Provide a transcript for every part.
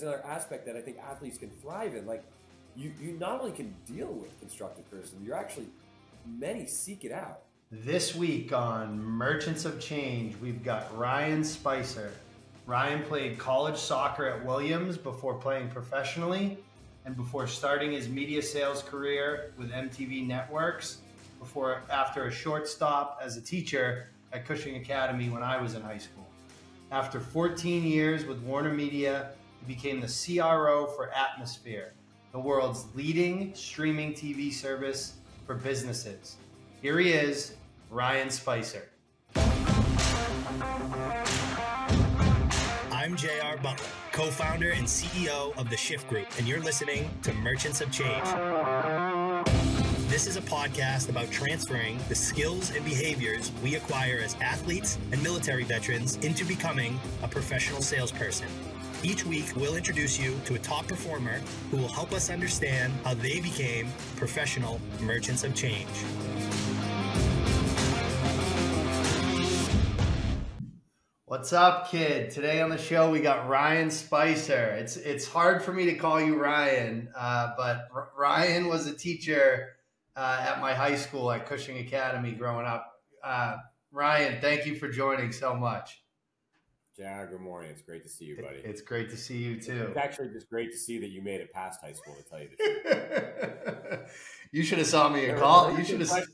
that's another aspect that I think athletes can thrive in. Like, you, you not only can deal with constructive criticism, you're actually, many seek it out. This week on Merchants of Change, we've got Ryan Spicer. Ryan played college soccer at Williams before playing professionally and before starting his media sales career with MTV Networks. Before, after a short stop as a teacher at Cushing Academy when I was in high school. After 14 years with Warner Media, he became the CRO for Atmosphere, the world's leading streaming TV service for businesses. Here he is, Ryan Spicer. I'm JR Butler, co founder and CEO of the Shift Group, and you're listening to Merchants of Change. This is a podcast about transferring the skills and behaviors we acquire as athletes and military veterans into becoming a professional salesperson. Each week, we'll introduce you to a top performer who will help us understand how they became professional merchants of change. What's up, kid? Today on the show we got Ryan Spicer. It's it's hard for me to call you Ryan, uh, but R- Ryan was a teacher uh, at my high school at Cushing Academy growing up. Uh, Ryan, thank you for joining so much. Yeah, good morning. It's great to see you, buddy. It's great to see you too. It's actually just great to see that you made it past high school. To tell you the truth, you should have saw me in college. You should have.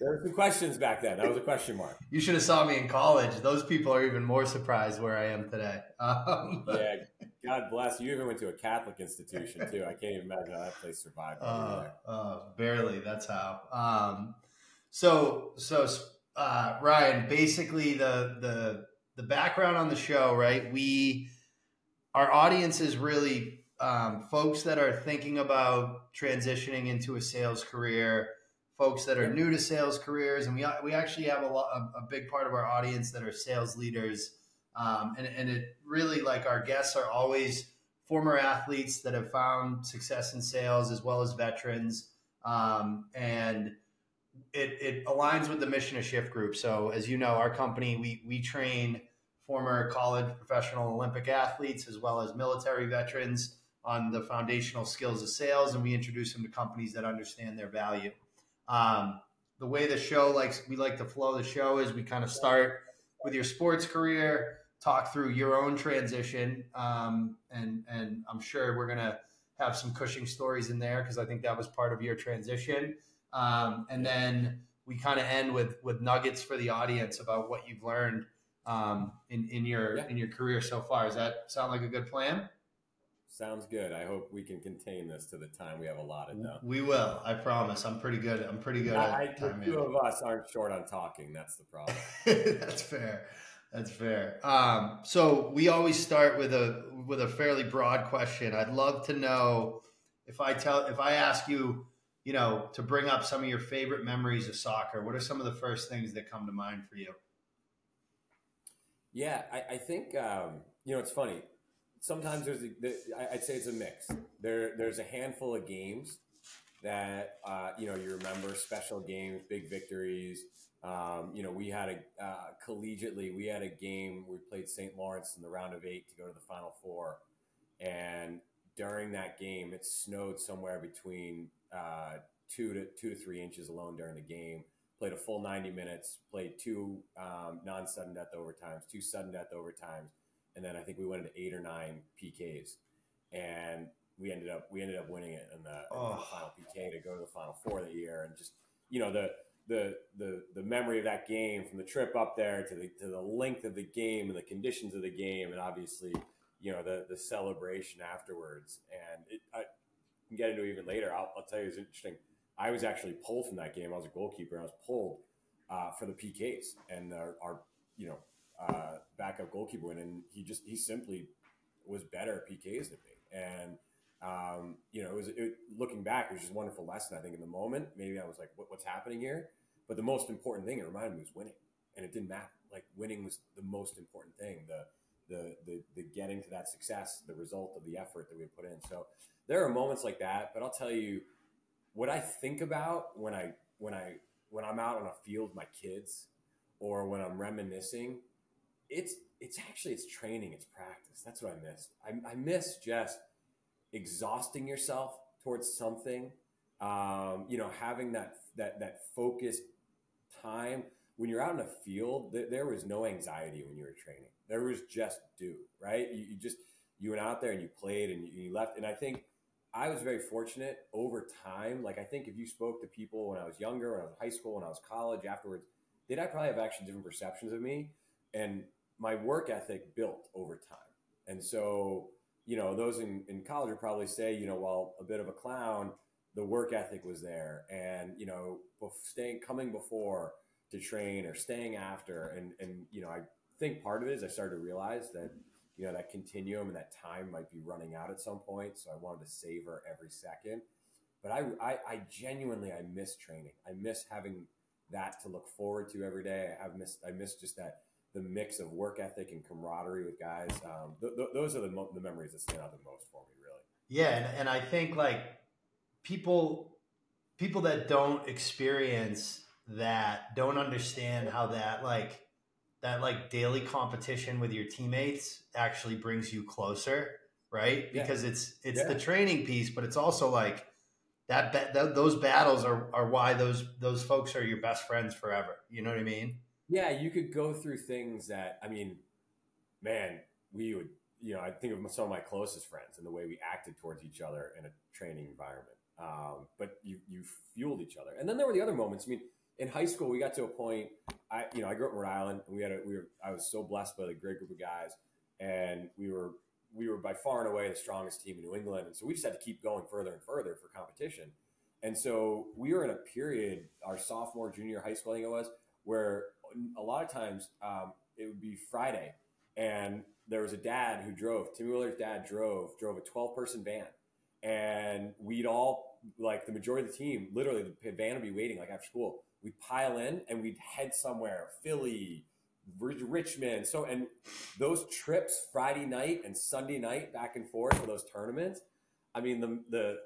There were some questions back then. That was a question mark. You should have saw me in college. Those people are even more surprised where I am today. Um, yeah, God bless you. Even went to a Catholic institution too. I can't even imagine how that place survived. Uh, uh, barely. That's how. Um, so, so uh, Ryan, basically the the the background on the show, right? We our audience is really um, folks that are thinking about transitioning into a sales career folks that are new to sales careers, and we we actually have a lot a, a big part of our audience that are sales leaders, um, and and it really like our guests are always former athletes that have found success in sales as well as veterans, um, and it it aligns with the mission of Shift Group. So as you know, our company we we train former college professional Olympic athletes as well as military veterans on the foundational skills of sales and we introduce them to companies that understand their value. Um, the way the show likes we like to flow the show is we kind of start with your sports career, talk through your own transition, um, and and I'm sure we're gonna have some Cushing stories in there because I think that was part of your transition. Um, and then we kind of end with with nuggets for the audience about what you've learned um, in in your yeah. in your career so far. Does that sound like a good plan? Sounds good. I hope we can contain this to the time we have allotted, though. We will. I promise. I'm pretty good. I'm pretty good. I, at time the two of us aren't short on talking. That's the problem. That's fair. That's fair. Um, so we always start with a with a fairly broad question. I'd love to know if I tell if I ask you, you know, to bring up some of your favorite memories of soccer. What are some of the first things that come to mind for you? Yeah, I, I think um, you know it's funny sometimes there's a, I'd say it's a mix. There there's a handful of games that uh, you know you remember special games, big victories. Um, you know, we had a uh, collegiately we had a game we played St. Lawrence in the round of eight to go to the Final Four, and during that game it snowed somewhere between uh, two to two to three inches alone during the game. Played a full ninety minutes. Played two um, non sudden death overtimes, two sudden death overtimes and then I think we went into eight or nine PKs, and we ended up we ended up winning it in the, oh. in the final PK to go to the final four that year, and just you know the the the the memory of that game from the trip up there to the to the length of the game and the conditions of the game, and obviously you know the the celebration afterwards, and it, I can get into even later. I'll, I'll tell you, it's interesting. I was actually pulled from that game. I was a goalkeeper. I was pulled uh, for the PKs, and our, our you know uh, backup goalkeeper win, and he just he simply was better at PKs than me. And um, you know, it was it, looking back, it was just a wonderful lesson. I think in the moment, maybe I was like, what, "What's happening here?" But the most important thing it reminded me was winning, and it didn't matter. Like winning was the most important thing. The the the, the getting to that success, the result of the effort that we put in. So there are moments like that. But I'll tell you, what I think about when I when I when I'm out on a field with my kids, or when I'm reminiscing it's it's actually it's training, it's practice. That's what I miss. I, I miss just exhausting yourself towards something. Um, you know, having that that that focused time when you're out in the field. Th- there was no anxiety when you were training. There was just do right. You, you just you went out there and you played and you, you left. And I think I was very fortunate over time. Like I think if you spoke to people when I was younger, when I was in high school, when I was college, afterwards, they'd I probably have actually different perceptions of me. And my work ethic built over time. And so, you know, those in, in college would probably say, you know, while a bit of a clown, the work ethic was there. And, you know, staying, coming before to train or staying after. And, and, you know, I think part of it is I started to realize that, you know, that continuum and that time might be running out at some point. So I wanted to savor every second. But I, I, I genuinely, I miss training. I miss having that to look forward to every day. I have missed, I miss just that the mix of work ethic and camaraderie with guys. Um, th- th- those are the, mo- the memories that stand out the most for me, really. Yeah, and, and I think like people people that don't experience that don't understand how that like that like daily competition with your teammates actually brings you closer, right? Yeah. Because it's it's yeah. the training piece, but it's also like that, that those battles are are why those those folks are your best friends forever. You know what I mean? Yeah, you could go through things that I mean, man, we would you know I think of some of my closest friends and the way we acted towards each other in a training environment. Um, but you you fueled each other, and then there were the other moments. I mean, in high school, we got to a point. I you know I grew up in Rhode Island. And we had a, we were I was so blessed by a great group of guys, and we were we were by far and away the strongest team in New England, and so we just had to keep going further and further for competition. And so we were in a period, our sophomore, junior high school, I think it was, where a lot of times um, it would be Friday, and there was a dad who drove. Timmy Willer's dad drove drove a twelve person van, and we'd all like the majority of the team. Literally, the van would be waiting like after school. We'd pile in and we'd head somewhere, Philly, Richmond. So and those trips Friday night and Sunday night back and forth for those tournaments. I mean the the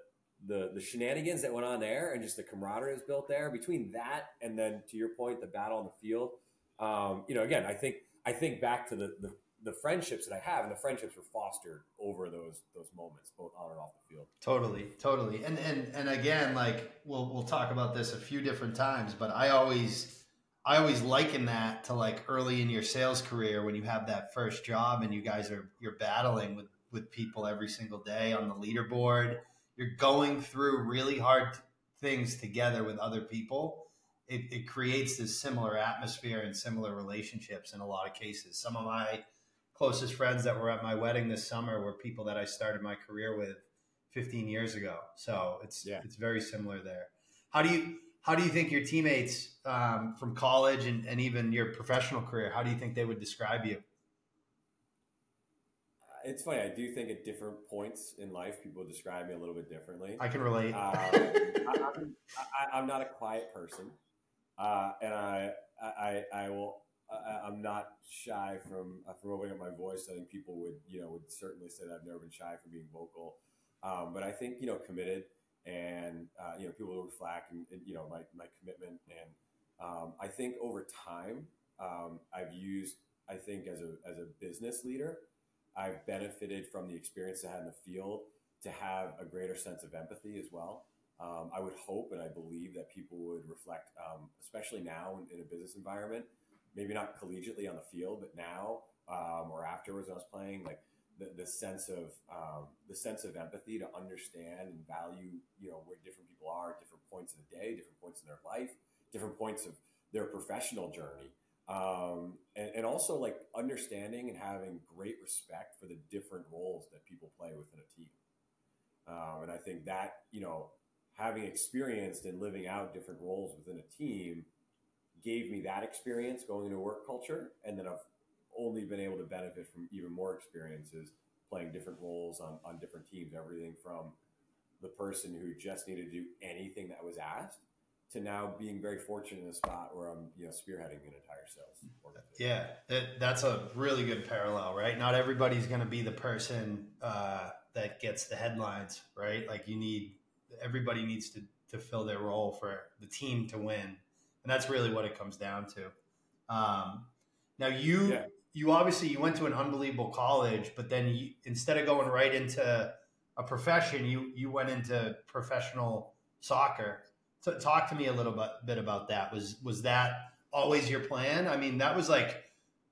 the the shenanigans that went on there and just the camaraderie was built there between that and then to your point the battle on the field um, you know again i think i think back to the, the, the friendships that i have and the friendships were fostered over those those moments both on and off the field. Totally totally. And and and again like we'll we'll talk about this a few different times but i always i always liken that to like early in your sales career when you have that first job and you guys are you're battling with with people every single day on the leaderboard. You're going through really hard things together with other people, it, it creates this similar atmosphere and similar relationships in a lot of cases. Some of my closest friends that were at my wedding this summer were people that I started my career with 15 years ago. So it's yeah. it's very similar there. How do you how do you think your teammates um, from college and, and even your professional career? How do you think they would describe you? it's funny. I do think at different points in life, people describe me a little bit differently. I can relate. Um, I, am not a quiet person, uh, and I, I, I will. I, am not shy from uh, from opening up my voice. I think people would, you know, would certainly say that I've never been shy from being vocal. Um, but I think you know, committed, and uh, you know, people would flack, and, and, you know, my my commitment, and um, I think over time, um, I've used, I think as a as a business leader, I've benefited from the experience I had in the field to have a greater sense of empathy as well. Um, I would hope and I believe that people would reflect, um, especially now in, in, a business environment, maybe not collegiately on the field, but now um, or afterwards when I was playing, like the, the sense of um, the sense of empathy to understand and value, you know, where different people are at different points of the day, different points in their life, different points of their professional journey um, and, and also like understanding and having great respect for the different roles that people play within a team. Um, and I think that, you know, having experienced and living out different roles within a team gave me that experience going into work culture. And then I've only been able to benefit from even more experiences playing different roles on, on different teams, everything from the person who just needed to do anything that was asked to now being very fortunate in a spot where I'm, you know, spearheading an entire sales. Yeah, that, that's a really good parallel, right? Not everybody's going to be the person uh, that gets the headlines, right? Like you need everybody needs to to fill their role for the team to win, and that's really what it comes down to. Um, now you yeah. you obviously you went to an unbelievable college, but then you, instead of going right into a profession, you you went into professional soccer. So talk to me a little bit, bit about that. Was was that always your plan? I mean, that was like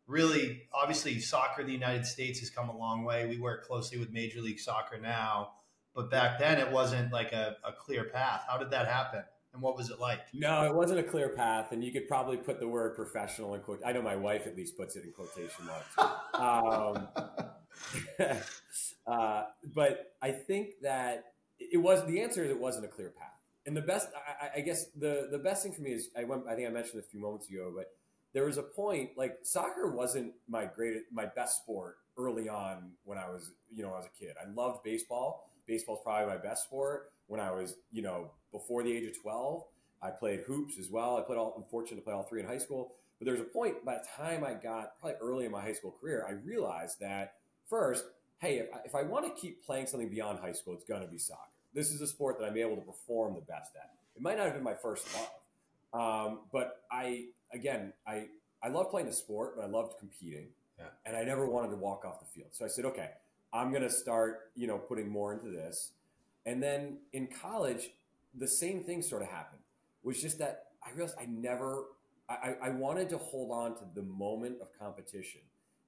really obviously soccer in the United States has come a long way. We work closely with Major League Soccer now, but back then it wasn't like a, a clear path. How did that happen? And what was it like? No, it wasn't a clear path, and you could probably put the word professional in quote. I know my wife at least puts it in quotation marks. um, uh, but I think that it was the answer is it wasn't a clear path. And the best, I, I guess, the the best thing for me is I went. I think I mentioned a few moments ago, but there was a point like soccer wasn't my great my best sport early on when I was you know I was a kid. I loved baseball. Baseball's probably my best sport when I was you know before the age of 12. I played hoops as well. I played all, I'm fortunate to play all three in high school. But there's a point by the time I got probably early in my high school career, I realized that first, hey, if I, if I want to keep playing something beyond high school, it's going to be soccer. This is a sport that I'm able to perform the best at. It might not have been my first love, um, but I again, I I love playing the sport, but I loved competing, yeah. and I never wanted to walk off the field. So I said, okay, I'm going to start, you know, putting more into this. And then in college, the same thing sort of happened, was just that I realized I never, I, I wanted to hold on to the moment of competition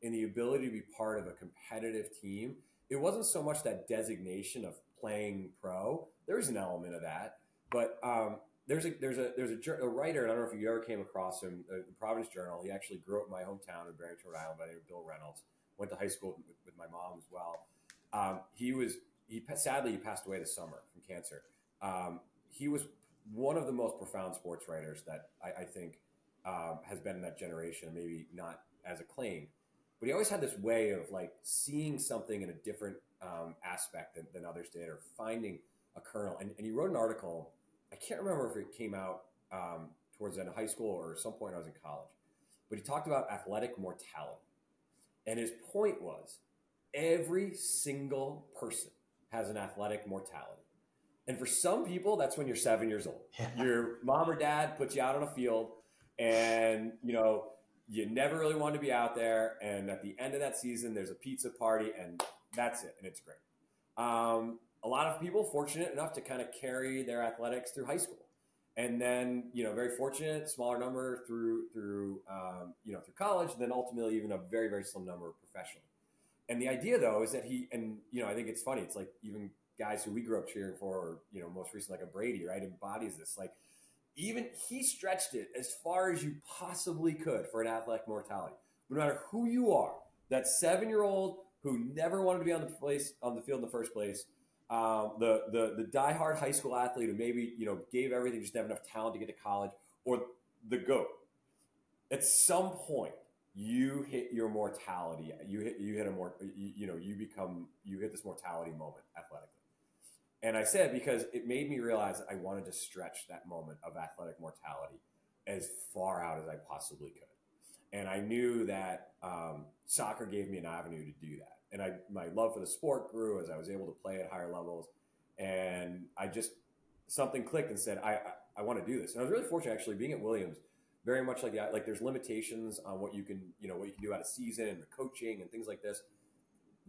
and the ability to be part of a competitive team. It wasn't so much that designation of playing pro. There's an element of that, but um, there's a there's a there's a, a, writer. I don't know if you ever came across him, uh, the Providence Journal. He actually grew up in my hometown in Barrington, Rhode Island, by the name of Bill Reynolds. Went to high school with, with my mom as well. Um, he was he sadly he passed away this summer from cancer. Um, he was one of the most profound sports writers that I, I think um, has been in that generation, maybe not as acclaimed, but he always had this way of like seeing something in a different um, aspect than, than, others did, or finding a kernel. And, and, he wrote an article. I can't remember if it came out um, towards the end of high school or some point I was in college, but he talked about athletic mortality, and his point was every single person has an athletic mortality. And for some people, that's when you're seven years old. Yeah. Your mom or dad puts you out on a field, and you know you never really want to be out there. And at the end of that season, there's a pizza party, and that's it, and it's great. Um, a lot of people fortunate enough to kind of carry their athletics through high school, and then you know very fortunate, smaller number through through um, you know through college, and then ultimately even a very very slim number professionally. And the idea though is that he and you know I think it's funny. It's like even guys who we grew up cheering for, or you know, most recently like a Brady, right, embodies this. Like even he stretched it as far as you possibly could for an athletic mortality. No matter who you are, that seven year old who never wanted to be on the place on the field in the first place, um, the the the diehard high school athlete who maybe you know gave everything just to have enough talent to get to college, or the goat. At some point, you hit your mortality. You hit you hit a more you, you know you become you hit this mortality moment athletically. And I said because it made me realize I wanted to stretch that moment of athletic mortality as far out as I possibly could. And I knew that um, soccer gave me an avenue to do that. And I, my love for the sport grew as I was able to play at higher levels. And I just, something clicked and said, I, I, I want to do this. And I was really fortunate actually being at Williams, very much like that. Like there's limitations on what you can, you know, what you can do out of season and the coaching and things like this.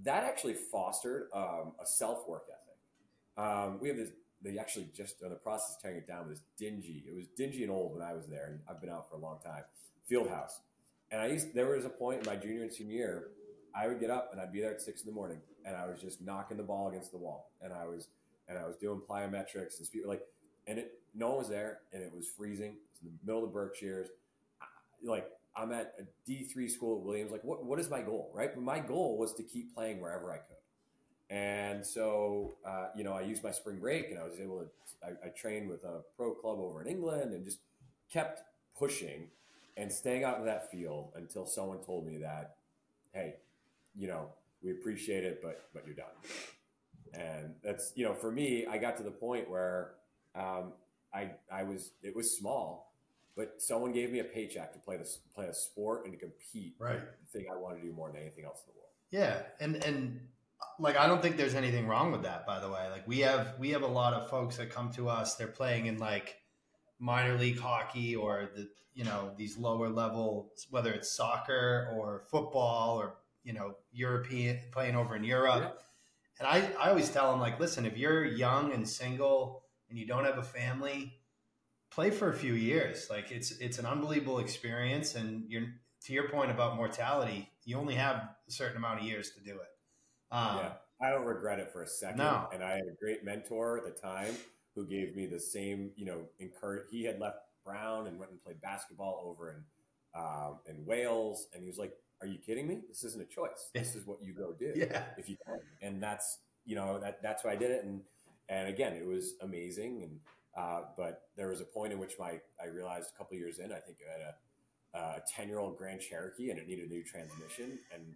That actually fostered um, a self work ethic um, we have this. They actually just in the process of tearing it down. Was dingy. It was dingy and old when I was there, and I've been out for a long time. Field house, and I used. There was a point in my junior and senior year, I would get up and I'd be there at six in the morning, and I was just knocking the ball against the wall, and I was and I was doing plyometrics and speed like, and it no one was there, and it was freezing. It's in the middle of the Berkshires, like I'm at a D three school at Williams. Like, what what is my goal, right? But my goal was to keep playing wherever I could. And so, uh, you know, I used my spring break and I was able to, I, I, trained with a pro club over in England and just kept pushing and staying out in that field until someone told me that, hey, you know, we appreciate it, but, but you're done. And that's, you know, for me, I got to the point where um, I, I was, it was small, but someone gave me a paycheck to play this, play a sport and to compete. Right. The thing I want to do more than anything else in the world. Yeah. And, and, like I don't think there's anything wrong with that by the way. Like we have we have a lot of folks that come to us, they're playing in like minor league hockey or the you know these lower level whether it's soccer or football or you know European playing over in Europe. Yeah. And I, I always tell them like, listen, if you're young and single and you don't have a family, play for a few years. Like it's it's an unbelievable experience, and you're to your point about mortality, you only have a certain amount of years to do it. Um, yeah, I don't regret it for a second. No. And I had a great mentor at the time who gave me the same, you know, encourage. He had left Brown and went and played basketball over in um, in Wales, and he was like, "Are you kidding me? This isn't a choice. This is what you go do Yeah. if you can." And that's you know that that's why I did it. And and again, it was amazing. And uh, but there was a point in which my I realized a couple years in, I think I had a ten year old Grand Cherokee, and it needed a new transmission, and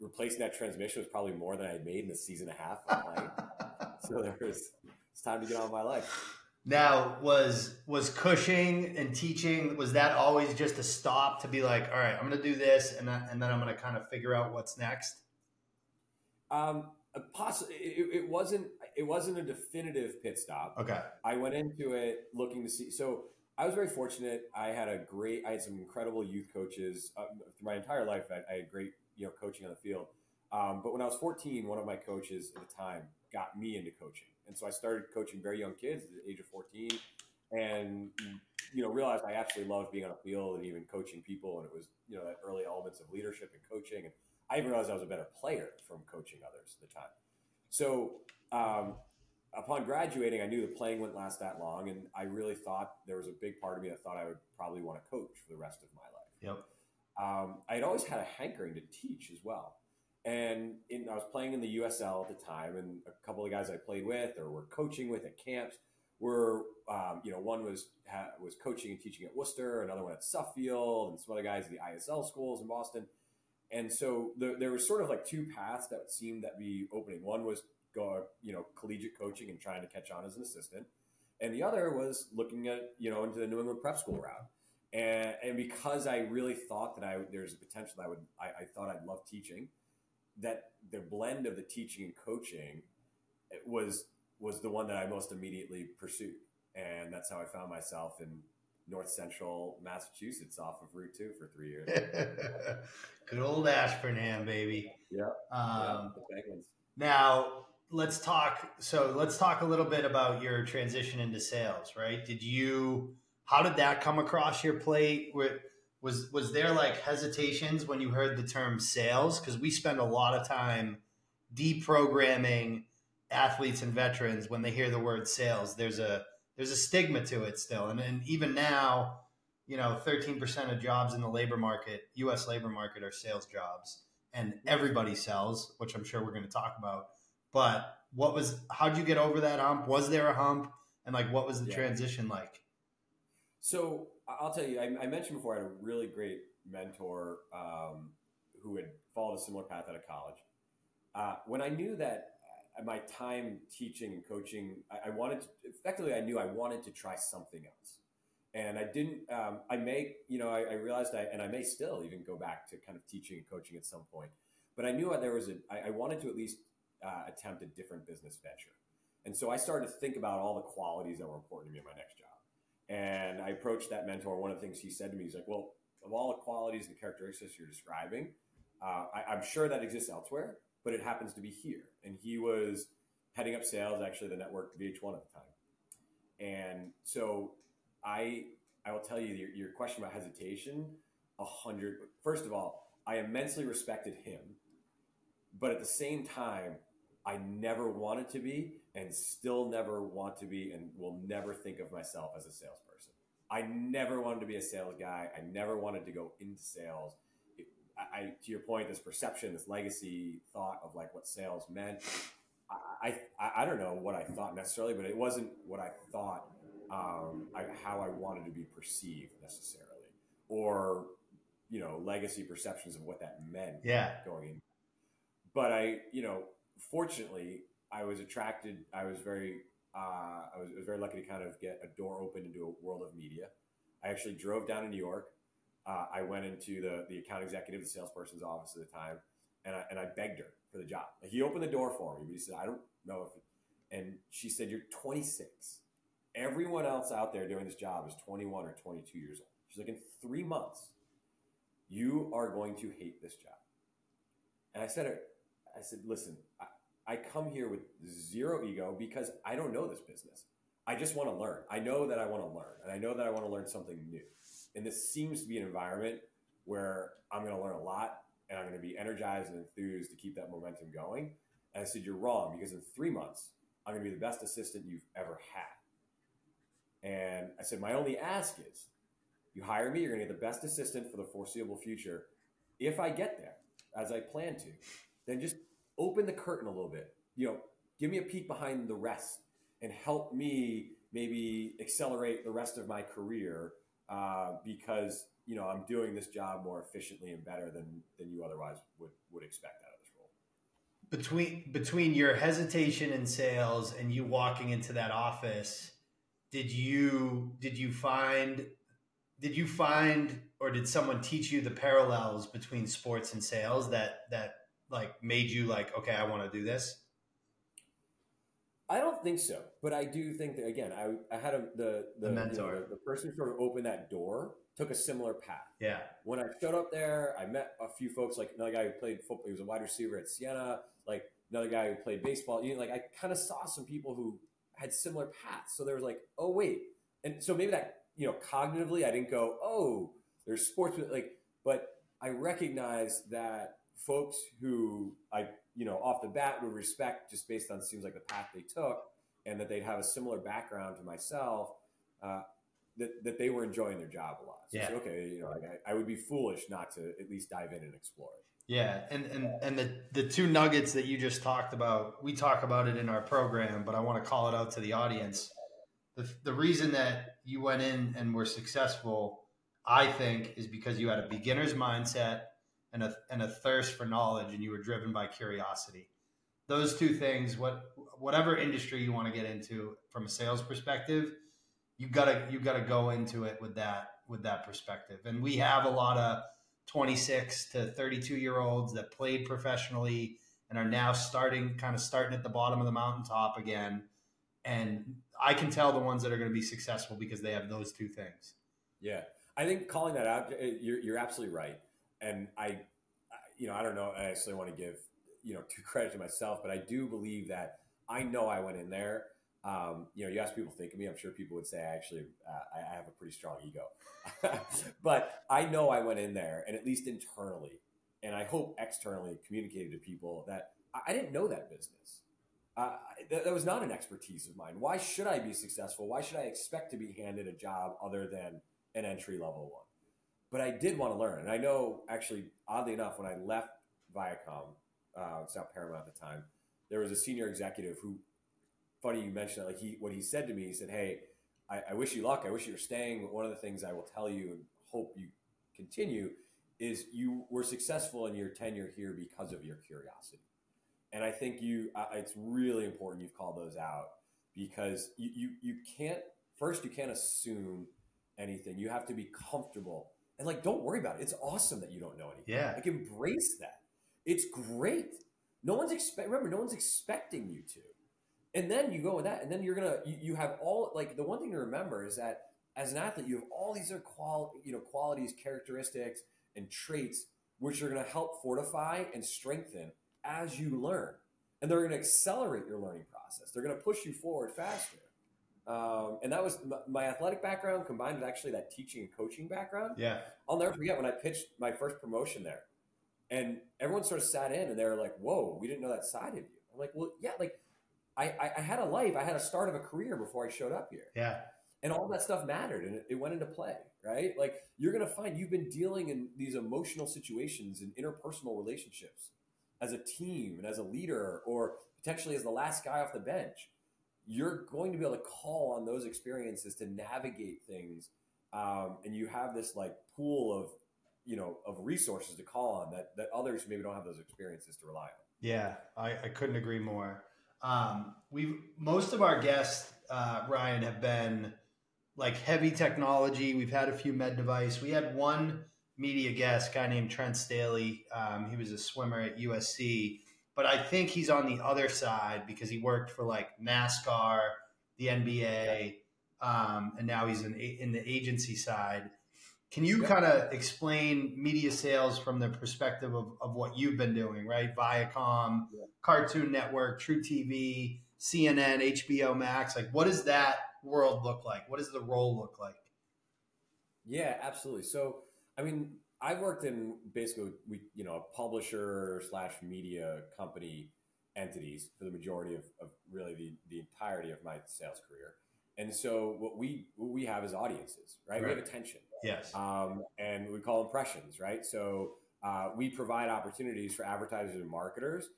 replacing that transmission was probably more than I had made in a season and a half of so there was it's time to get on with my life. Now, was was Cushing and teaching was that always just a stop to be like, all right, I'm going to do this, and then, and then I'm going to kind of figure out what's next. Um, possibly it, it wasn't it wasn't a definitive pit stop. Okay. I went into it looking to see. So I was very fortunate. I had a great. I had some incredible youth coaches uh, through my entire life. I, I had great, you know, coaching on the field. Um, but when I was 14, one of my coaches at the time got me into coaching, and so I started coaching very young kids at the age of 14, and you know realized I absolutely loved being on a field and even coaching people, and it was you know that early elements of leadership and coaching, and I even realized I was a better player from coaching others at the time. So um, upon graduating, I knew the playing wouldn't last that long, and I really thought there was a big part of me that thought I would probably want to coach for the rest of my life. Yep. Um, I had always had a hankering to teach as well, and in, I was playing in the USL at the time, and a couple of guys I played with or were coaching with at camps were, um, you know, one was ha, was coaching and teaching at Worcester, another one at Suffield, and some other guys at the ISL schools in Boston. And so there, there was sort of like two paths that seemed that be opening. One was go, you know, collegiate coaching and trying to catch on as an assistant, and the other was looking at, you know, into the New England prep school route. And, and because I really thought that I there's a potential that I would, I, I thought I'd love teaching. That the blend of the teaching and coaching was was the one that I most immediately pursued, and that's how I found myself in North Central Massachusetts off of Route Two for three years. Good old Ashburnham, baby. Yeah. Um, the Penguins. Now let's talk. So let's talk a little bit about your transition into sales. Right? Did you? How did that come across your plate? Were, was was there like hesitations when you heard the term sales? Because we spend a lot of time deprogramming athletes and veterans when they hear the word sales. There's a there's a stigma to it still, and, and even now, you know, 13% of jobs in the labor market, U.S. labor market, are sales jobs, and everybody sells, which I'm sure we're going to talk about. But what was? How'd you get over that hump? Was there a hump? And like, what was the Yeah. transition like? So I'll tell you, I, I mentioned before I had a really great mentor um, who had followed a similar path out of college. Uh, when I knew that uh, my time teaching and coaching, I, I wanted to, effectively, I knew I wanted to try something else. And I didn't, um, I may, you know, I, I realized I, and I may still even go back to kind of teaching and coaching at some point. But I knew there was a, I, I wanted to at least uh, attempt a different business venture. And so I started to think about all the qualities that were important to me in my next job. And I approached that mentor. One of the things he said to me, he's like, "Well, of all the qualities and characteristics you're describing, uh, I, I'm sure that exists elsewhere, but it happens to be here." And he was heading up sales, actually, the network VH1 at the time. And so I, I will tell you your, your question about hesitation. A hundred. First of all, I immensely respected him, but at the same time, I never wanted to be and still never want to be and will never think of myself as a salesperson. I never wanted to be a sales guy. I never wanted to go into sales. It, I, I, to your point, this perception, this legacy thought of like what sales meant. I, I, I don't know what I thought necessarily, but it wasn't what I thought, um, I, how I wanted to be perceived necessarily, or you know, legacy perceptions of what that meant Yeah. going in. But I, you know, fortunately, I was attracted. I was very, uh, I was, I was very lucky to kind of get a door open into a world of media. I actually drove down to New York. Uh, I went into the the account executive, the salesperson's office at the time, and I, and I begged her for the job. Like, he opened the door for me, but he said, "I don't know if," and she said, "You're 26." everyone else out there doing this job is 21 or 22 years old. She's like, in three months, you are going to hate this job. And I said, I said, listen, I, I come here with zero ego because I don't know this business. I just want to learn. I know that I want to learn, and I know that I want to learn something new. And this seems to be an environment where I'm going to learn a lot, and I'm going to be energized and enthused to keep that momentum going. And I said, You're wrong because in three months, I'm going to be the best assistant you've ever had. And I said, My only ask is you hire me, you're going to get the best assistant for the foreseeable future. If I get there, as I plan to, then just open the curtain a little bit. You know, give me a peek behind the rest and help me maybe accelerate the rest of my career uh, because you know I'm doing this job more efficiently and better than than you otherwise would would expect out of this role. Between between your hesitation in sales and you walking into that office, did you did you find did you find or did someone teach you the parallels between sports and sales that that like made you like okay I want to do this? I don't think so, but I do think that again, I, I had a, the the, mentor, you know, the, the person who sort of opened that door took a similar path. Yeah. When I showed up there, I met a few folks, like another guy who played football. He was a wide receiver at Siena. Like another guy who played baseball. You know, like I kind of saw some people who had similar paths. So there was like, oh wait, and so maybe that you know cognitively, I didn't go, oh, there's sports, but like, but I recognized that folks who I you know, off the bat would respect just based on seems like the path they took, and that they'd have a similar background to myself. Uh, that, that they were enjoying their job a lot. So yeah. okay, you know, like I, I would be foolish not to at least dive in and explore it. Yeah, and and and the the two nuggets that you just talked about, we talk about it in our program, but I want to call it out to the audience. The the reason that you went in and were successful, I think, is because you had a beginner's mindset and a, and a thirst for knowledge and you were driven by curiosity. Those two things what whatever industry you want to get into from a sales perspective you gotta you gotta go into it with that with that perspective. And we have a lot of 26 to 32 year olds that played professionally and are now starting kind of starting at the bottom of the mountaintop again. And i can tell the ones that are going to be successful because they have those two things. Yeah. I think calling that out you're, you're absolutely right and I, you know, I don't know. I actually want to give you know too credit to myself, but I do believe that I know I went in there. Um, you know, you ask people think of me. I'm sure people would say I actually uh, I have a pretty strong ego, but I know I went in there, and at least internally, and I hope externally communicated to people that I, didn't know that business. Uh, that, that was not an expertise of mine. Why should I be successful? Why should I expect to be handed a job other than an entry level one? But I did want to learn. And I know, actually, oddly enough, when I left Viacom, uh, not Paramount at the time, there was a senior executive who, funny you mentioned that, like he, what he said to me, he said, "Hey, I, I wish you luck. I wish you were staying. But one of the things I will tell you and hope you continue is you were successful in your tenure here because of your curiosity." And I think you, uh, it's really important you've called those out because you, you, you can't, first, you can't assume anything. You have to be comfortable and like, don't worry about it. It's awesome that you don't know anything. Yeah. Like, embrace that. It's great. No one's expect. Remember, no one's expecting you to. And then you go with that, and then you're gonna. You, you have all like the one thing to remember is that as an athlete, you have all these other qual, you know, qualities, characteristics, and traits which are going to help fortify and strengthen as you learn, and they're going to accelerate your learning process. They're going to push you forward faster. Um, and that was my athletic background combined with actually that teaching and coaching background. Yeah. I'll never forget when I pitched my first promotion there. And everyone sort of sat in and they were like, whoa, we didn't know that side of you. I'm like, well, yeah, like I, I, I had a life, I had a start of a career before I showed up here. Yeah. And all that stuff mattered and it, it went into play, right? Like you're going to find you've been dealing in these emotional situations and interpersonal relationships as a team and as a leader or potentially as the last guy off the bench you're going to be able to call on those experiences to navigate things um, and you have this like pool of you know of resources to call on that that others maybe don't have those experiences to rely on. Yeah i, I couldn't agree more. Um, we've most of our guests uh, ryan have been like heavy technology. We've had a few med device. We had one media guest guy named trent staley. Um, he was a swimmer at usc but I think he's on the other side because he worked for like NASCAR, the NBA, um, and now he's in in the agency side. Can you kind of explain media sales from the perspective of, of what you've been doing, right? Viacom, Yeah. Cartoon Network, truTV, CNN, HBO Max. Like, what does that world look like? What does the role look like? Yeah, absolutely. So, I mean, I've worked in basically we you know a publisher slash media company entities for the majority of, of really the, the entirety of my sales career. And so what we what we have is audiences, right? We have attention. Yes. um, and we call impressions, right? So uh, we provide opportunities for advertisers and marketers.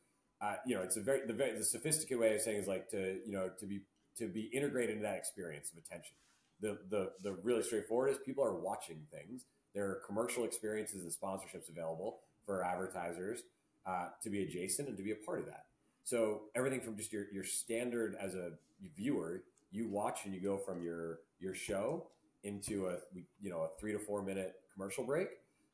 Uh, you know, it's a very the, very the sophisticated way of saying is like to you know to be to be integrated into that experience of attention. The the the really straightforward is people are watching things. There are commercial experiences and sponsorships available for advertisers uh, to be adjacent and to be a part of that. So everything from just your your standard as a viewer, you watch and you go from your your show into a you know a three to four minute commercial break.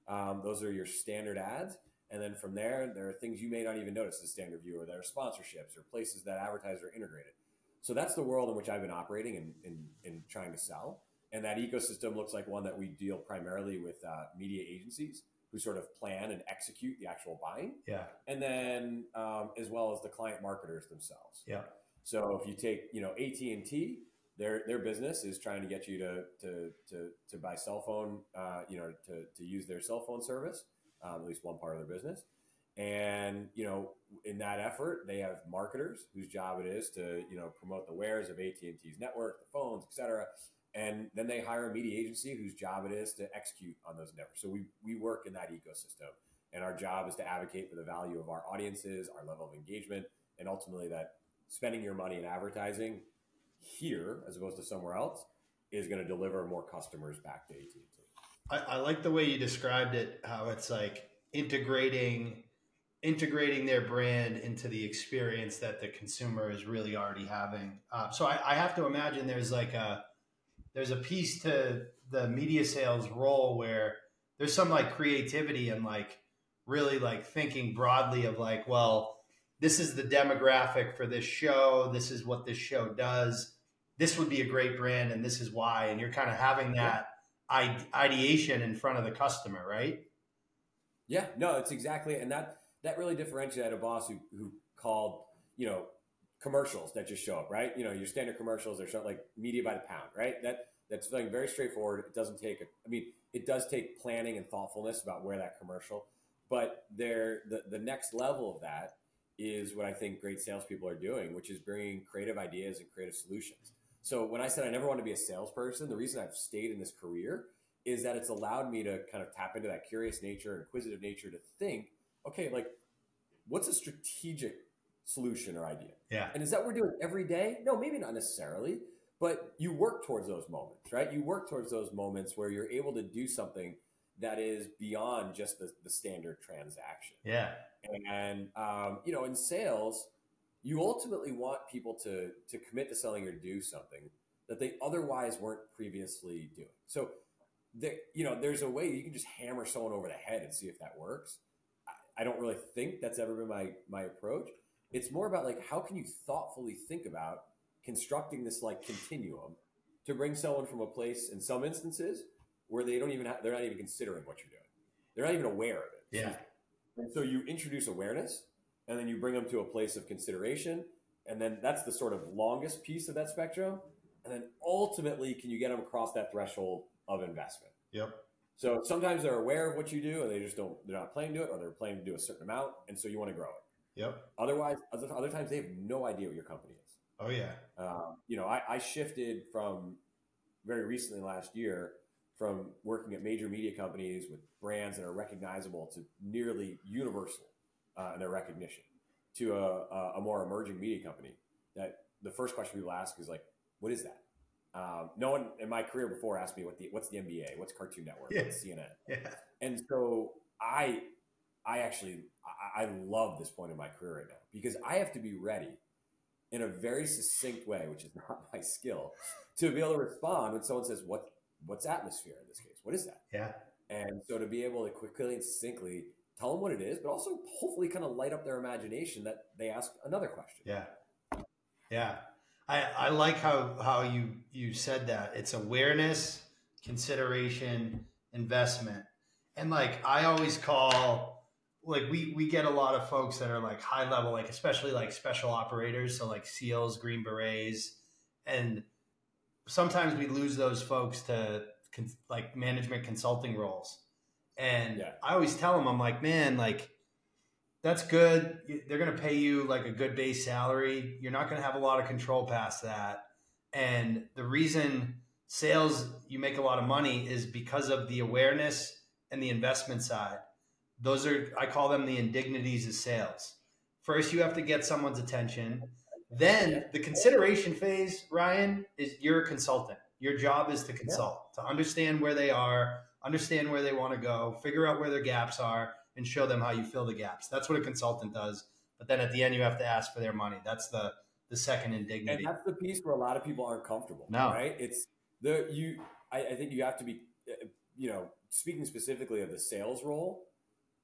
Um, those are your standard ads, and then from there, there are things you may not even notice as a standard viewer. There are sponsorships or places that advertisers are integrated. So that's the world in which I've been operating and, and, and trying to sell. And that ecosystem looks like one that we deal primarily with uh, media agencies who sort of plan and execute the actual buying, Yeah. and then um, as well as the client marketers themselves. Yeah. So if you take, you know, AT and T, their their business is trying to get you to to to, to buy cell phone, uh, you know, to to use their cell phone service, um, at least one part of their business. And you know, in that effort, they have marketers whose job it is to you know promote the wares of AT and T's network, the phones, etc. And then they hire a media agency whose job it is to execute on those networks. So we we work in that ecosystem, and our job is to advocate for the value of our audiences, our level of engagement, and ultimately that spending your money in advertising here as opposed to somewhere else is going to deliver more customers back to AT&T. I, I like the way you described it. How it's like integrating integrating their brand into the experience that the consumer is really already having. Uh, so I, I have to imagine there's like a there's a piece to the media sales role where there's some like creativity and like really like thinking broadly of like, well, this is the demographic for this show. This is what this show does. This would be a great brand, and this is why. And you're kind of having that ide- ideation in front of the customer, right? Yeah, no, it's exactly, and that that really differentiated a boss who who called you know commercials that just show up, right? You know, your standard commercials they're showing like media by the pound, right? That that's something very straightforward. It doesn't take, a, I mean, it does take planning and thoughtfulness about where that commercial, but there the the next level of that is what I think great salespeople are doing, which is bringing creative ideas and creative solutions. So when I said I never want to be a salesperson, the reason I've stayed in this career is that it's allowed me to kind of tap into that curious nature, inquisitive nature to think, okay, like what's a strategic solution or idea? Yeah. And is that what we're doing every day? No, maybe not necessarily, but you work towards those moments, right? You work towards those moments where you're able to do something that is beyond just the, the standard transaction. Yeah. And um, you know, in sales, you ultimately want people to to commit to selling or do something that they otherwise weren't previously doing. So, that you know, there's a way you can just hammer someone over the head and see if that works. I, I don't really think that's ever been my my approach. It's more about like how can you thoughtfully think about constructing this like continuum to bring someone from a place in some instances where they don't even have, they're not even considering what you're doing. They're not even aware of it. Yeah. And so you introduce awareness and then you bring them to a place of consideration. And then that's the sort of longest piece of that spectrum. And then ultimately, can you get them across that threshold of investment? Yep. So sometimes they're aware of what you do and they just don't, they're not planning to do it or they're planning to do a certain amount. And so you want to grow it. Yep. Otherwise, other, other times they have no idea what your company is. Oh yeah. Um, you know, I, I shifted from very recently last year from working at major media companies with brands that are recognizable to nearly universal uh, in their recognition to a, a, a more emerging media company that the first question people ask is like, what is that? Um, no one in my career before asked me what the what's the NBA, what's Cartoon Network, Yeah. what's CNN, Yeah. and so I, I actually, I, I love this point in my career right now because I have to be ready in a very succinct way, which is not my skill, to be able to respond when someone says, "What, what's atmosphere in this case? What is that?" Yeah. And so to be able to quickly and succinctly tell them what it is, but also hopefully kind of light up their imagination that they ask another question. Yeah. Yeah. I, I like how how you you said that. It's awareness, consideration, investment. And like I always call like we we get a lot of folks that are like high level, like especially like special operators, so like SEALs, Green Berets, and sometimes we lose those folks to con- like management consulting roles. And Yeah. I always tell them, I'm like, man, like that's good. They're going to pay you like a good base salary. You're not going to have a lot of control past that. And the reason sales you make a lot of money is because of the awareness and the investment side. Those are I call them the indignities of sales. First, you have to get someone's attention. Then the consideration phase, Ryan, is you're a consultant. Your job is to consult, to understand where they are, understand where they want to go, figure out where their gaps are, and show them how you fill the gaps. That's what a consultant does. But then at the end, you have to ask for their money. That's the the second indignity. and that's the piece where a lot of people aren't comfortable. No. right? It's the you. I, I think you have to be, uh, you know, speaking specifically of the sales role.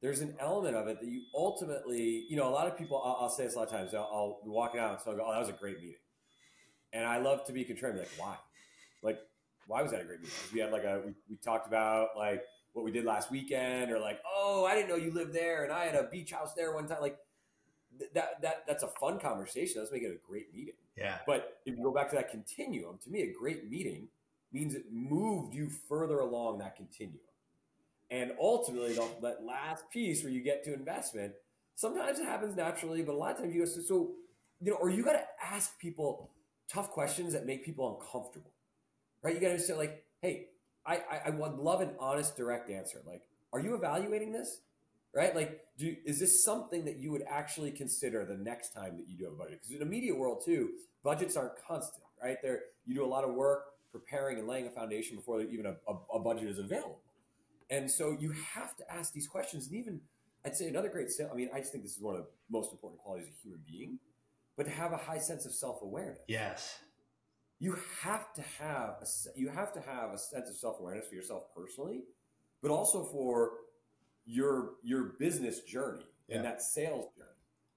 There's an element of it that you ultimately, you know, a lot of people. I'll, I'll say this a lot of times. I'll, I'll be walking out, so I'll go, "Oh, that was a great meeting," and I love to be contrarian. Like, why? Like, why was that a great meeting? we had like a we, we talked about like what we did last weekend, or like, oh, I didn't know you lived there, and I had a beach house there one time. Like, that that that's a fun conversation. That's making it a great meeting. Yeah. But if you go back to that continuum, to me, a great meeting means it moved you further along that continuum. And ultimately, the, that last piece where you get to investment, sometimes it happens naturally, but a lot of times you go, so, so you know, or you got to ask people tough questions that make people uncomfortable, right? You got to say, like, hey, I, I, I would love an honest, direct answer. Like, are you evaluating this? Right? Like, do is this something that you would actually consider the next time that you do a budget? Because in the media world too, budgets aren't constant, right? There, you do a lot of work preparing and laying a foundation before even a, a, a budget is available, and so you have to ask these questions. And even, I'd say another great. I mean, I just think this is one of the most important qualities of a human being, but to have a high sense of self awareness Yes. you have to have a, you have to have a sense of self-awareness for yourself personally but also for your your business journey Yeah. and that sales journey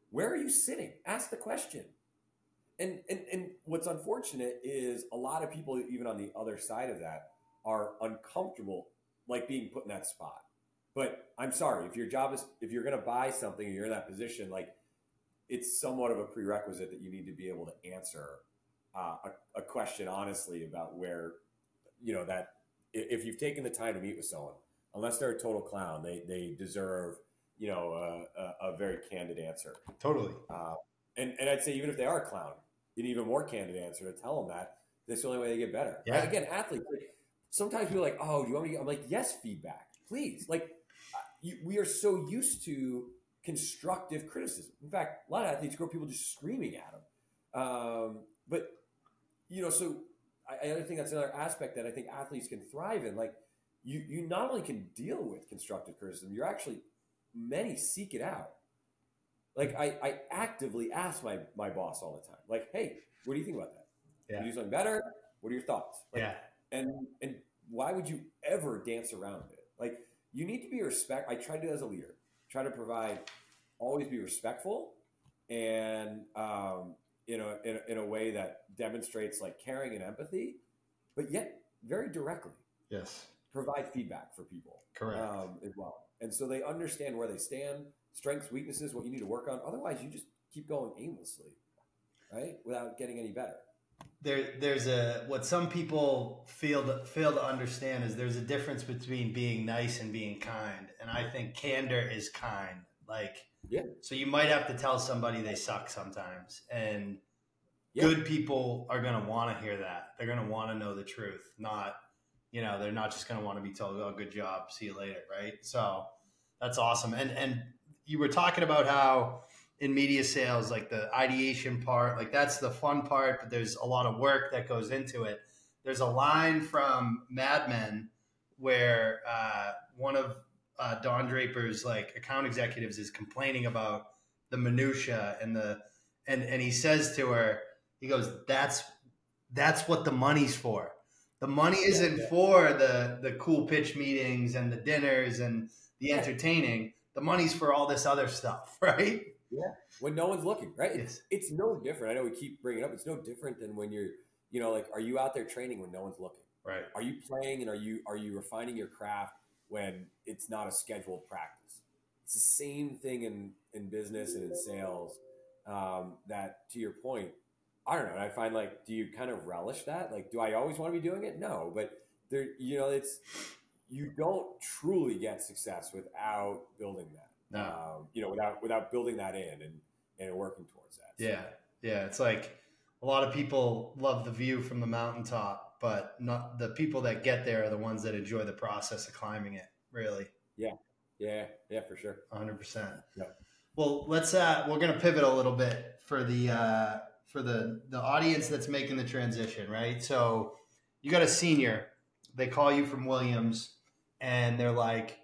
where are you sitting ask the question and, and and what's unfortunate is a lot of people even on the other side of that are uncomfortable like being put in that spot but i'm sorry if your job is if you're going to buy something and you're in that position like it's somewhat of a prerequisite that you need to be able to answer uh, a, a question honestly about where you know that if you've taken the time to meet with someone unless they're a total clown they they deserve you know a, a, a very candid answer Totally. uh, and and i'd say even if they are a clown an even more candid answer to tell them that that's the only way they get better Yeah. Again athletes sometimes people are like oh do you want me to, i'm like yes feedback please like uh, you, we are so used to constructive criticism in fact a lot of athletes grow people just screaming at them um, but you know, so I, I think that's another aspect that I think athletes can thrive in. Like, you you not only can deal with constructive criticism, you're actually many seek it out. Like, I, I actively ask my my boss all the time, like, hey, what do you think about that? Can you do something better? What are your thoughts? Like, yeah. And and why would you ever dance around it? Like you need to be respect. I try to do as a leader. Try to provide, always be respectful, and um, in a, in a in a way that demonstrates like caring and empathy, but yet very directly Yes. provide feedback for people Correct. um, as well, and so they understand where they stand, strengths, weaknesses, what you need to work on. Otherwise, you just keep going aimlessly, right, without getting any better. There there's a what some people feel to, fail to understand is there's a difference between being nice and being kind. And i think candor is kind. Like Yeah. so you might have to tell somebody they suck sometimes. And Yeah. good people are going to want to hear that. They're going to want to know the truth not you know they're not just going to want to be told oh good job. See you later. Right? So that's awesome. And and you were talking about how in media sales, like the ideation part, like that's the fun part, but there's a lot of work that goes into it. There's a line from Mad Men where uh, one of uh, Don Draper's like account executives is complaining about the minutia and the and and he says to her, he goes, "That's that's what the money's for. The money isn't yeah. for the the cool pitch meetings and the dinners and the entertaining. The money's for all this other stuff, right?" When no one's looking, right? It's, it's no different. I know we keep bringing it up. It's no different than when you're, you know, like, are you out there training when no one's looking? Right. Are you playing and are you are you refining your craft when it's not a scheduled practice? It's the same thing in in business and in sales. Um, that to your point, I don't know. I find like, do you kind of relish that? Like, do I always want to be doing it? No, but there, you know, it's you don't truly get success without building that. Um, you know, without without building that in and and working towards that. So, Yeah. Yeah. It's like a lot of people love the view from the mountaintop, but not the people that get there are the ones that enjoy the process of climbing it. Really. Yeah. Yeah, yeah, for sure. 100%. Yeah. Well, let's uh we're going to pivot a little bit for the uh for the the audience that's making the transition, right? So you got a senior, they call you from Williams and they're like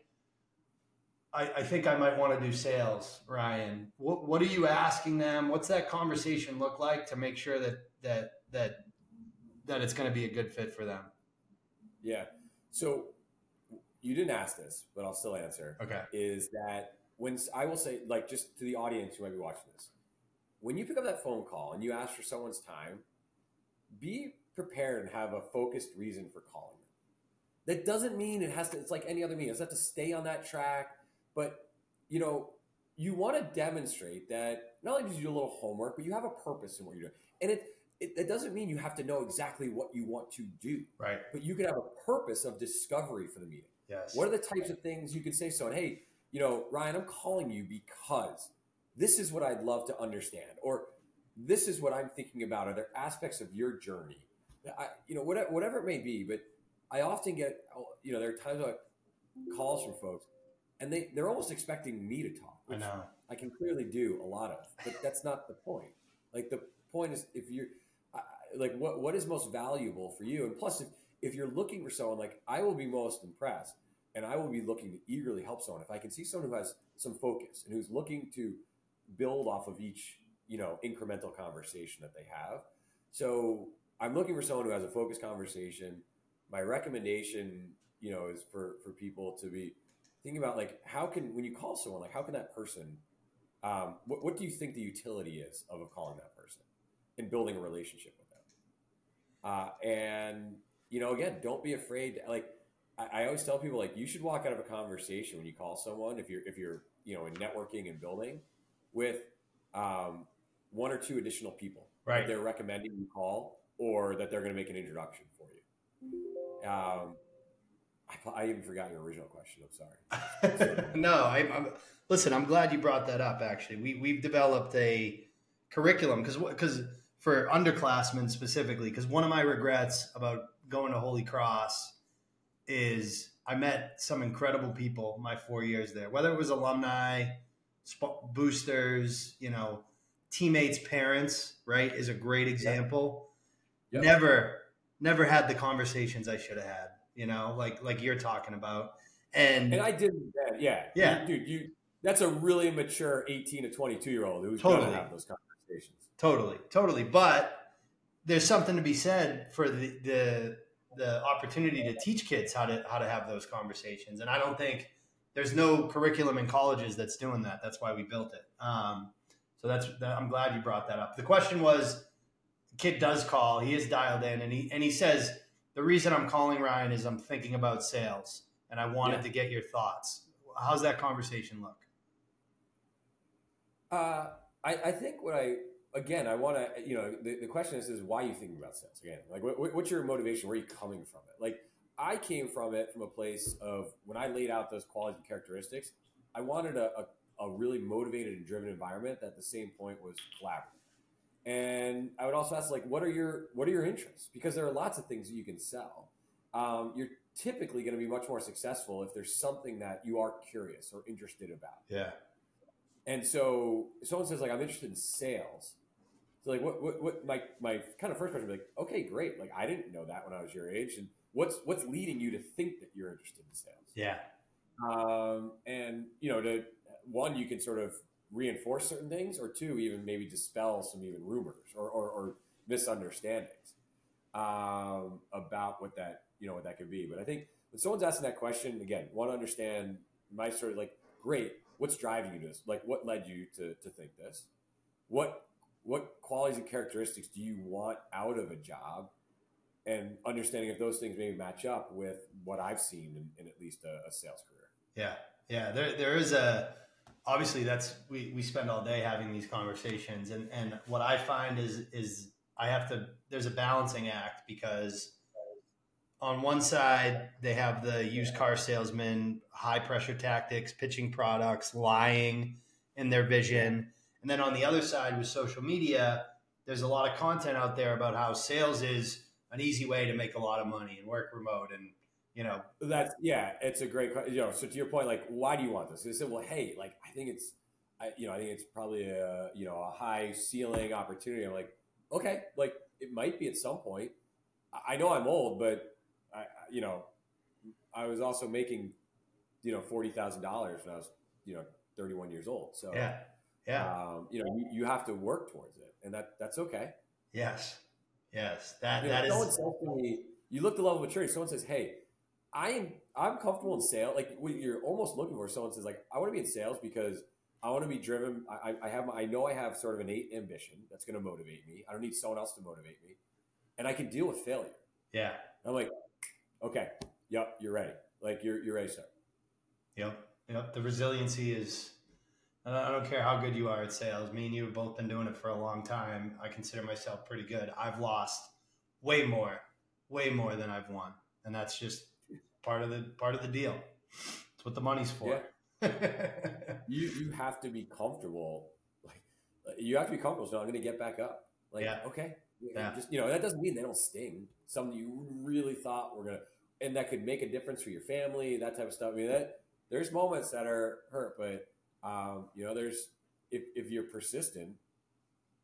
I, I think I might want to do sales, Ryan. What what are you asking them? What's that conversation look like to make sure that that that that it's going to be a good fit for them? Yeah. So you didn't ask this, but I'll still answer. Okay. Is that when I will say, like, just to the audience who might be watching this, when you pick up that phone call and you ask for someone's time, be prepared and have a focused reason for calling them. That doesn't mean it has to. It's like any other meeting. It doesn't have to stay on that track, but you know, you want to demonstrate that not only did you do a little homework, but you have a purpose in what you're doing, and it. It, it doesn't mean you have to know exactly what you want to do Right. but you can have a purpose of discovery for the meeting. Yes. What are the types of things you can say so? someone, hey, you know, Ryan, I'm calling you because this is what I'd love to understand, or this is what I'm thinking about. Are there aspects of your journey? I, you know, whatever, whatever it may be, but I often get, you know, there are times I calls from folks and they, they're almost expecting me to talk, I know. I can clearly do a lot of, but that's not the point. Like the point is, if you're like, what what is most valuable for you? And plus, if if you're looking for someone, like I will be most impressed, and I will be looking to eagerly help someone if I can see someone who has some focus and who's looking to build off of each you know incremental conversation that they have. So I'm looking for someone who has a focused conversation. My recommendation, you know, is for for people to be thinking about like how can when you call someone, like how can that person, um, what what do you think the utility is of calling that person and building a relationship with them? Uh, and you know, again, don't be afraid. To, like I, I always tell people, like you should walk out of a conversation when you call someone if you're if you're you know in networking and building with um, one or two additional people Right. that they're recommending you call or that they're going to make an introduction for you. Um, I, I even forgot your original question. I'm sorry. no, I, I'm listen. I'm glad you brought that up. Actually, we we've developed a curriculum because because for underclassmen specifically, because one of my regrets about going to Holy Cross is I met some incredible people my four years there. Whether it was alumni, sp- boosters, you know, teammates, parents. Right, is a great example. Yep. Never, never had the conversations I should have had. You know, like like you're talking about. And, And I didn't. then, Yeah, Yeah. dude. You that's a really mature 18 to 22 year old who's Totally. going to have those conversations. Totally, totally. But there's something to be said for the, the the opportunity to teach kids how to how to have those conversations. And I don't think there's no curriculum in colleges that's doing that. That's why we built it. Um, so that's that, I'm glad you brought that up. The question was, kid does call. He is dialed in, and he and he says the reason I'm calling Ryan is I'm thinking about sales, and I wanted Yeah. to get your thoughts. How's that conversation look? Uh, I, I think what I again I want to you know the, the question is is why are you thinking about sales again like what, what- what's your motivation where are you coming from it like I came from it from a place of when I laid out those qualities and characteristics I wanted a, a, a really motivated and driven environment that at the same point was collaborative and I would also ask like what are your what are your interests because there are lots of things that you can sell um, you're typically going to be much more successful if there's something that you are curious or interested about Yeah, and so someone says like I'm interested in sales. So like what what, what my my kind of first question would be like, okay, great. Like I didn't know that when I was your age. And what's what's leading you to think that you're interested in sales? yeah, Um, and you know, to one, you can sort of reinforce certain things, or two, even maybe dispel some even rumors or, or, or misunderstandings um, about what that you know what that could be. But I think when someone's asking that question, again, want to understand my sort of like, great, what's driving you to this? Like, what led you to to think this? What what qualities and characteristics do you want out of a job? And understanding if those things maybe match up with what I've seen in, in at least a, a sales career. Yeah, yeah. There, there is a obviously that's we, we spend all day having these conversations, and and what I find is is I have to there's a balancing act because on one side they have the used car salesman, high pressure tactics, pitching products, lying in their vision, and then on the other side with social media, there's a lot of content out there about how sales is an easy way to make a lot of money and work remote and you know that's yeah it's a great you know so to your point like why do you want this? They said well hey like i think it's I, you know i think it's probably a you know a high ceiling opportunity. I'm like okay like it might be at some point. I know i'm old but i you know i was also making you know $40000 when i was you know 31 years old. So yeah. Yeah. um, you know you, you have to work towards it and that that's okay. Yes. Yes. That you know, that is says to me, you look the level of maturity. Someone says hey I am I'm comfortable in sales. Like what you're almost looking for someone says like I want to be in sales because I want to be driven. I, I have I know I have sort of innate ambition that's going to motivate me. I don't need someone else to motivate me, and I can deal with failure. Yeah. I'm like, okay, yep, you're ready. Like you're you're ready start. Yep. Yep. The resiliency is. I don't care how good you are at sales. Me and you have both been doing it for a long time. I consider myself pretty good. I've lost way more, way more than I've won, and that's just part of the part of the deal. It's what the money's for. Yeah. you you have to be comfortable. Like you have to be comfortable. So I'm going to get back up. Like yeah. okay, yeah. just you know that doesn't mean they don't sting. Something you really thought were gonna, and that could make a difference for your family. That type of stuff. I mean that there's moments that are hurt, but um, you know there's if if you're persistent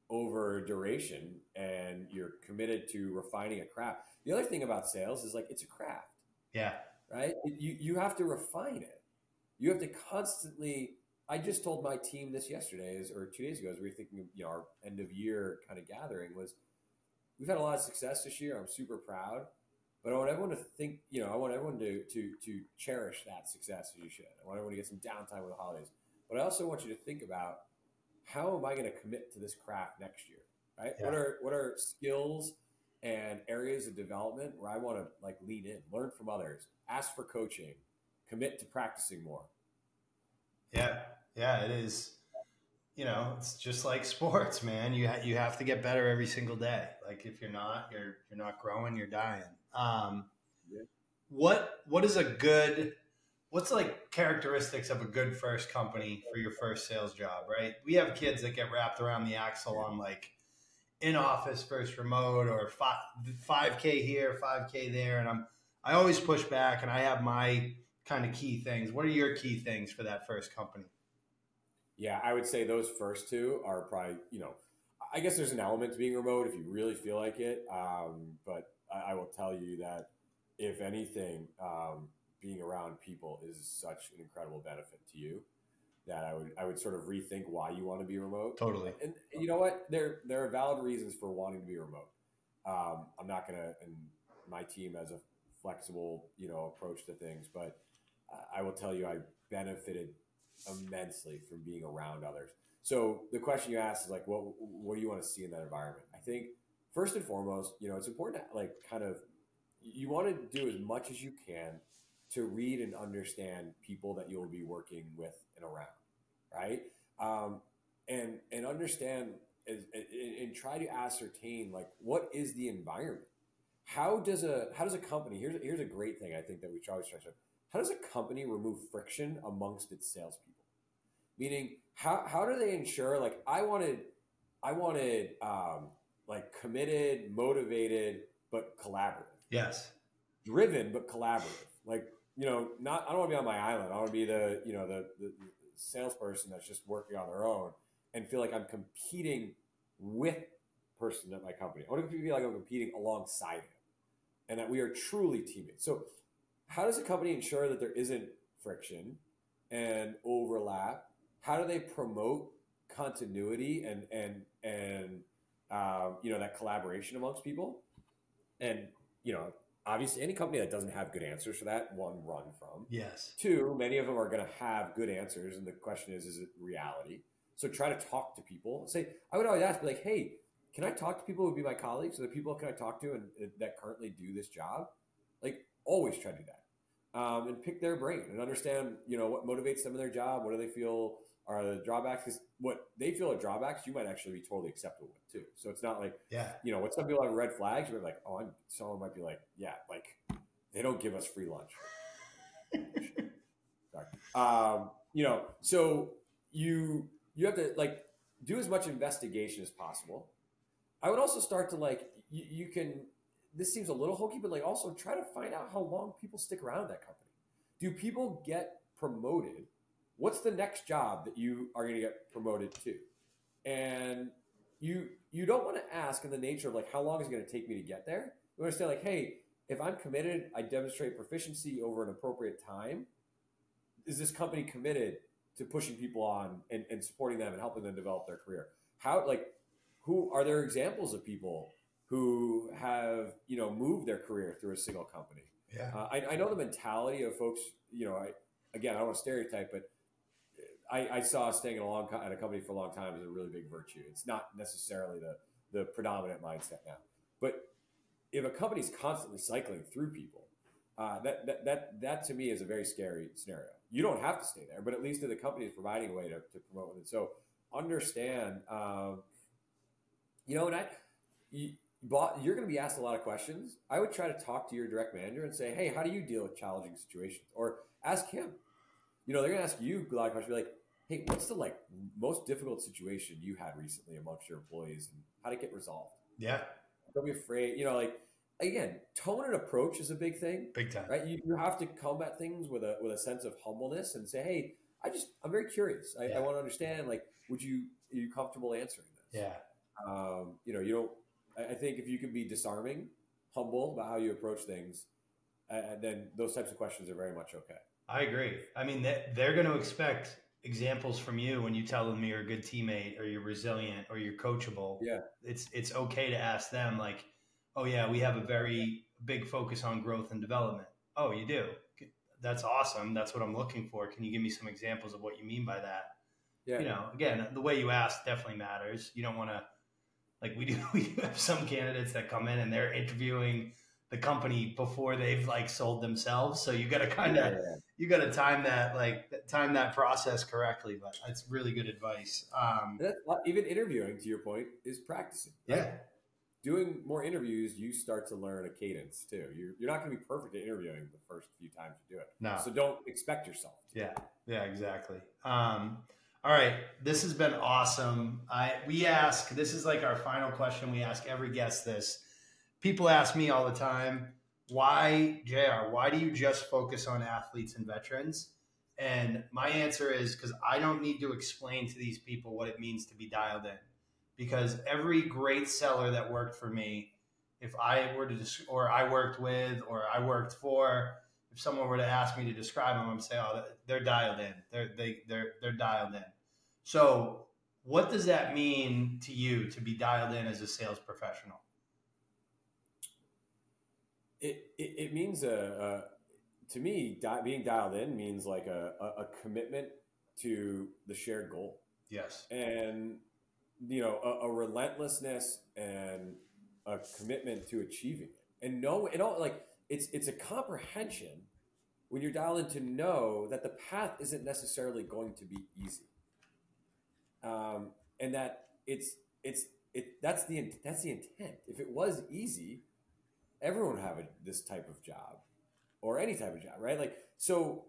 over duration and you're committed to refining a craft. The other thing about sales is like it's a craft. Yeah. Right? You, you have to refine it. You have to constantly. I just told my team this yesterday, or two days ago, as we were thinking, you know, our end of year kind of gathering was we've had a lot of success this year. I'm super proud, but I want everyone to think, you know, I want everyone to to to cherish that success as you should. I want everyone to get some downtime with the holidays, but I also want you to think about how am I going to commit to this craft next year, right? Yeah. What are what are skills and areas of development where I want to like lean in, learn from others, ask for coaching, commit to practicing more. Yeah, yeah, it is. You know, it's just like sports, man. You ha- you have to get better every single day. Like if you're not, you're you're not growing, you're dying. Um, yeah. What what is a good what's like characteristics of a good first company for your first sales job, right? We have kids that get wrapped around the axle on like in office versus remote or five k here, five k there, and I'm I always push back, and I have my kind of key things. What are your key things for that first company? Yeah, I would say those first two are probably you know, I guess there's an element to being remote if you really feel like it, um, but I, I, will tell you that if anything, um, being around people is such an incredible benefit to you that I would I would sort of rethink why you want to be remote. Totally. And, and you know what? There there are valid reasons for wanting to be remote. Um, I'm not gonna and my team has a flexible you know approach to things, but I will tell you I benefited immensely from being around others. So the question you asked is like, what what do you want to see in that environment? I think first and foremost, you know, it's important to like kind of you want to do as much as you can to read and understand people that you'll be working with and around, right? Um, and and understand and, and try to ascertain like what is the environment. How does a how does a company here's here's a great thing I think that we always try to how does a company remove friction amongst its salespeople? Meaning, how, how do they ensure like I wanted I wanted um, like committed, motivated, but collaborative. Yes. Driven but collaborative. Like you know, not I don't want to be on my island. I want to be the you know the, the, salesperson that's just working on their own and feel like I'm competing with person at my company. I want to feel like I'm competing alongside him, and that we are truly teammates. So, how does a company ensure that there isn't friction and overlap? How do they promote continuity and and and um, you know that collaboration amongst people? And you know, obviously, any company that doesn't have good answers for that, one, run from. Yes. Two, many of them are going to have good answers, and the question is, is it reality? So try to talk to people. Say, I would always ask, be like, hey, can I talk to people who would be my colleagues? Or the people can I talk to and, and that currently do this job? Like, always try to do that, um, and pick their brain and understand, you know, what motivates them in their job. What do they feel are the drawbacks? Because what they feel are drawbacks, you might actually be totally acceptable with too. So it's not like Yeah. you know, what some people have red flags, you're like, oh, I'm, someone might be like, yeah, like they don't give us free lunch. Sorry. Um, you know, so you you have to like do as much investigation as possible. I would also start to like you, you can. This seems a little hokey, but like also try to find out how long people stick around at that company. Do people get promoted? What's the next job that you are going to get promoted to? And you you don't want to ask in the nature of like how long is it going to take me to get there. You want to say like, hey, if I'm committed, I demonstrate proficiency over an appropriate time. Is this company committed to pushing people on and, and supporting them and helping them develop their career? How like who are there examples of people who have you know moved their career through a single company? Yeah. Uh, I, I know the mentality of folks. You know, I again I don't want to stereotype, but I, I saw staying at a long at a company for a long time is a really big virtue. It's not necessarily the the predominant mindset now, but if a company's constantly cycling through people, uh, that, that that that to me is a very scary scenario. You don't have to stay there, but at least the company is providing a way to, to promote it. So understand, um, you know, and I, you, you're going to be asked a lot of questions. I would try to talk to your direct manager and say, hey, how do you deal with challenging situations? Or ask him. You know, they're going to ask you a lot of questions. Be like, hey, what's the like most difficult situation you had recently amongst your employees, and how did it get resolved? Yeah. Don't be afraid. You know, like again, tone and approach is a big thing Big time. right? You, you have to come at things with a with a sense of humbleness and say, "Hey, I just I'm very curious. I, Yeah. I want to understand. Like, would you are you comfortable answering this? Yeah. Um, you know, you don't. I, I think if you can be disarming, humble about how you approach things, uh, then those types of questions are very much okay. I agree. I mean, they, they're going to expect examples from you when you tell them you're a good teammate or you're resilient or you're coachable. Yeah. It's it's okay to ask them like, "Oh yeah, we have a very big focus on growth and development." Oh, you do. That's awesome. That's what I'm looking for. Can you give me some examples of what you mean by that? Yeah, You know, again, the way you ask definitely matters. You don't want to like we do we do have some candidates that come in and they're interviewing the company before they've like sold themselves. So you got to kind of Yeah, yeah. You got to time that like time that process correctly but that's really good advice um even interviewing, to your point, is practicing. right? yeah Doing more interviews, you start to learn a cadence too. You're, you're not going to be perfect at interviewing the first few times you do it. no So don't expect yourself. Yeah yeah exactly um all right this has been awesome i we ask this is like our final question we ask every guest this people ask me all the time why jr why do you just focus on athletes and veterans? And my answer is because i don't need to explain to these people what it means to be dialed in. Because every great seller that worked for me if i were to or i worked with or i worked for if someone were to ask me to describe them i'm say oh they're dialed in. They're they, they're they're dialed in. So what does that mean to you to be dialed in as a sales professional It, it, it means a, a to me di- being dialed in means like a, a, a commitment to the shared goal. Yes. And you know a, a relentlessness and a commitment to achieving it. And know and all like it's it's a comprehension when you're dialed in to know that the path isn't necessarily going to be easy. Um, and that it's it's it that's the that's the intent. If it was easy everyone have a, this type of job or any type of job right? Like so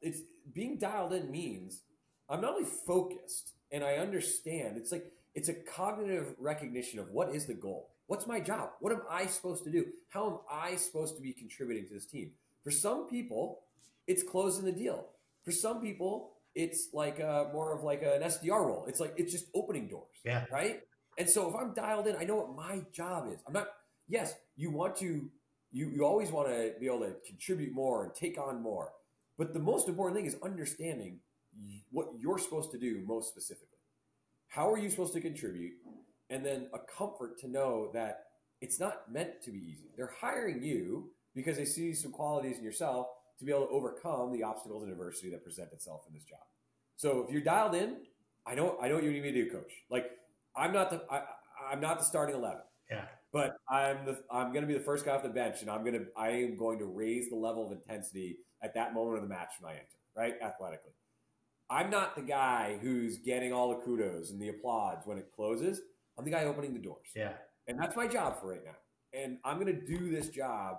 it's being dialed in means i'm not only focused and i understand it's like it's a cognitive recognition of what is the goal? What's my job? What am i supposed to do? How am i supposed to be contributing to this team? For some people it's closing the deal. For some people it's like a, more of like an sdr role. It's like it's just opening doors yeah. right? And so if I'm dialed in, I know what my job is. I'm not. Yes, you want to. You you always want to be able to contribute more and take on more. But the most important thing is understanding what you're supposed to do most specifically. How are you supposed to contribute? And then a comfort to know that it's not meant to be easy. They're hiring you because they see some qualities in yourself to be able to overcome the obstacles and adversity that present itself in this job. So if you're dialed in, I know I know what you need me to do, coach. Like I'm not the I, I'm not the starting eleven. Yeah. But I'm the I'm going to be the first guy off the bench, and I'm going to I am going to raise the level of intensity at that moment of the match when I enter, right? Athletically, I'm not the guy who's getting all the kudos and the applause when it closes. I'm the guy opening the doors. Yeah. And that's my job for right now. And I'm going to do this job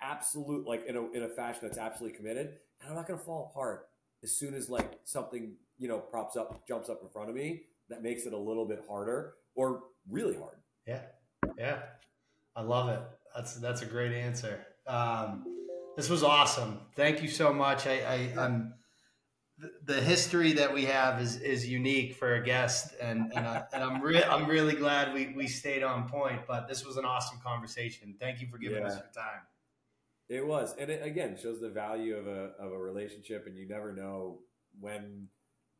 absolute like in a in a fashion that's absolutely committed. And I'm not going to fall apart as soon as like something you know props up, jumps up in front of me that makes it a little bit harder or really hard. Yeah, yeah, I love it. That's that's a great answer. Um, this was awesome. Thank you so much. I, I I'm the history that we have is is unique for a guest, and and, I, and I'm re- I'm really glad we we stayed on point. But this was an awesome conversation. Thank you for giving yeah. us your time. It was, and it again shows the value of a of a relationship, and you never know when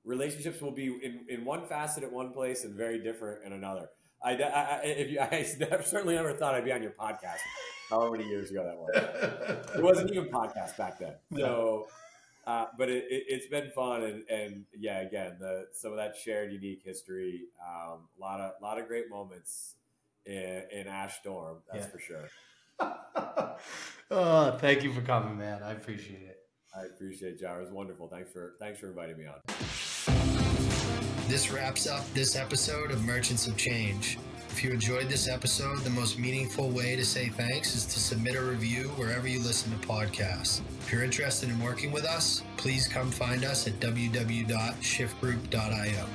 relationships will be in, in one facet at one place and very different in another. I, I, if you, I certainly never thought I'd be on your podcast. How many years ago that was, it wasn't even podcast back then. So, uh, but it, has it, been fun, and, and yeah, again, the some of that shared unique history, um, a lot of lot of great moments in, in Ash Storm, that's yeah. for sure. oh, thank you for coming, man. I appreciate it. I appreciate it, John. It was wonderful. Thanks for thanks for inviting me on. This wraps up this episode of Merchants of Change. If you enjoyed this episode, the most meaningful way to say thanks is to submit a review wherever you listen to podcasts. If you're interested in working with us, please come find us at www.shiftgroup.io.